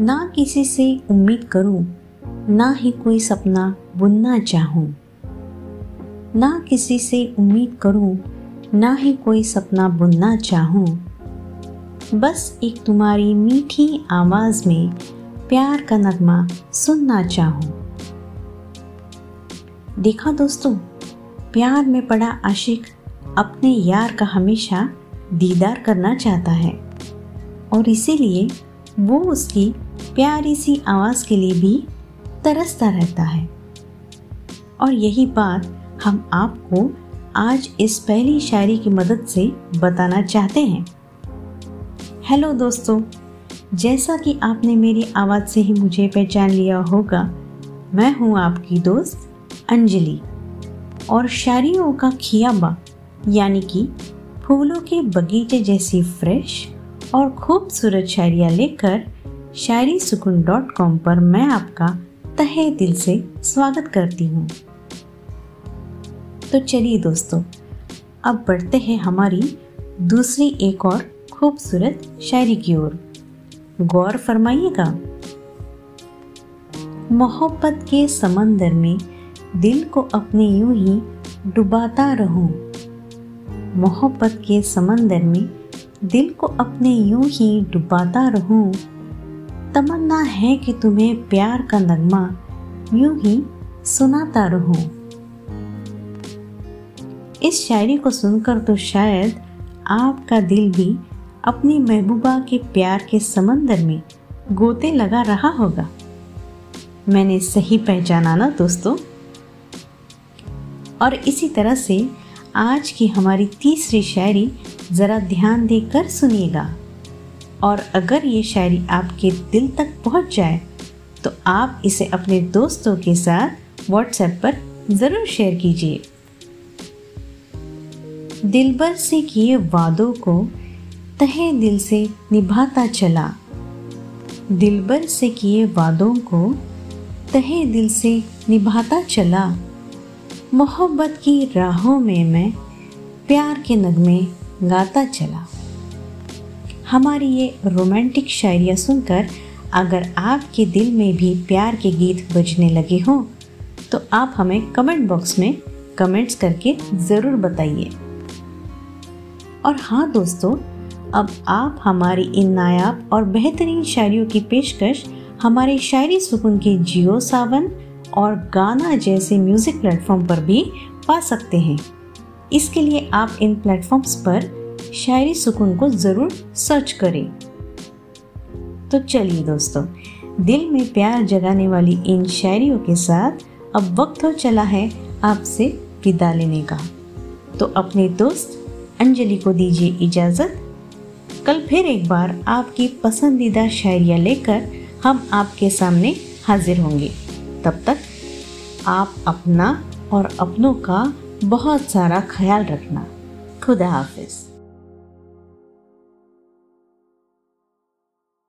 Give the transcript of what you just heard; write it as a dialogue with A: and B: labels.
A: ना किसी से उम्मीद करूँ, ना ही कोई सपना बुनना चाहूँ। ना किसी से उम्मीद करूँ, ना ही कोई सपना बुनना चाहूँ। बस एक तुम्हारी मीठी आवाज़ में प्यार का नगमा सुनना चाहूँ। देखा दोस्तों, प्यार में पड़ा आशिक अपने यार का हमेशा दीदार करना चाहता है। और इसीलिए वो उसकी प्यारी सी आवाज़ के लिए भी तरसता रहता है। और यही बात हम आपको आज इस पहली शायरी की मदद से बताना चाहते हैं। हेलो दोस्तों, जैसा कि आपने मेरी आवाज़ से ही मुझे पहचान लिया होगा, मैं हूँ आपकी दोस्त अंजलि। और शायरियों का खियाबा, यानी कि फूलों के बगीचे जैसी फ्रेश और खूबसूरत शायरियाँ लेकर शायरी सुकून डॉट कॉम पर मैं आपका तहे दिल से स्वागत करती हूँ। तो चलिए दोस्तों, अब बढ़ते हैं हमारी दूसरी एक और खूबसूरत शायरी की ओर। गौर फरमाइएगा, मोहब्बत के समंदर में दिल को अपने यूँ ही डुबाता रहूँ। मोहब्बत के समंदर में दिल को अपने यूँ ही डुबाता रहूँ। तमन्ना है कि तुम्हें प्यार का नगमा यूँ ही सुनाता रहूँ। इस शायरी को सुनकर तो शायद आपका दिल भी अपनी महबूबा के प्यार के समंदर में गोते लगा रहा होगा। मैंने सही पहचाना ना दोस्तों? और इसी तरह से आज की हमारी तीसरी शायरी ज़रा ध्यान देकर सुनिएगा। और अगर ये शायरी आपके दिल तक पहुँच जाए तो आप इसे अपने दोस्तों के साथ व्हाट्सएप पर ज़रूर शेयर कीजिए। दिलबर से किए वादों को तहे दिल से निभाता चला। दिलबर से किए वादों को तहे दिल से निभाता चला। मोहब्बत की राहों में मैं प्यार के नगमे गाता चला। हमारी ये रोमांटिक शायरियाँ सुनकर अगर आपके दिल में भी प्यार के गीत बजने लगे हों तो आप हमें कमेंट बॉक्स में कमेंट्स करके ज़रूर बताइए। और हाँ दोस्तों, अब आप हमारी इन नायाब और बेहतरीन शायरियों की पेशकश हमारे शायरी सुकून के जियो सावन और गाना जैसे म्यूज़िक प्लेटफॉर्म पर भी पा सकते हैं। इसके लिए आप इन प्लेटफॉर्म्स पर शायरी सुकून को ज़रूर सर्च करें। तो चलिए दोस्तों, दिल में प्यार जगाने वाली इन शायरियों के साथ अब वक्त हो चला है आपसे विदा लेने का। तो अपने दोस्त अंजलि को दीजिए इजाज़त। कल फिर एक बार आपकी पसंदीदा शायरियाँ लेकर हम आपके सामने हाजिर होंगे। तब तक आप अपना और अपनों का बहुत सारा ख्याल रखना। खुदा हाफिज़।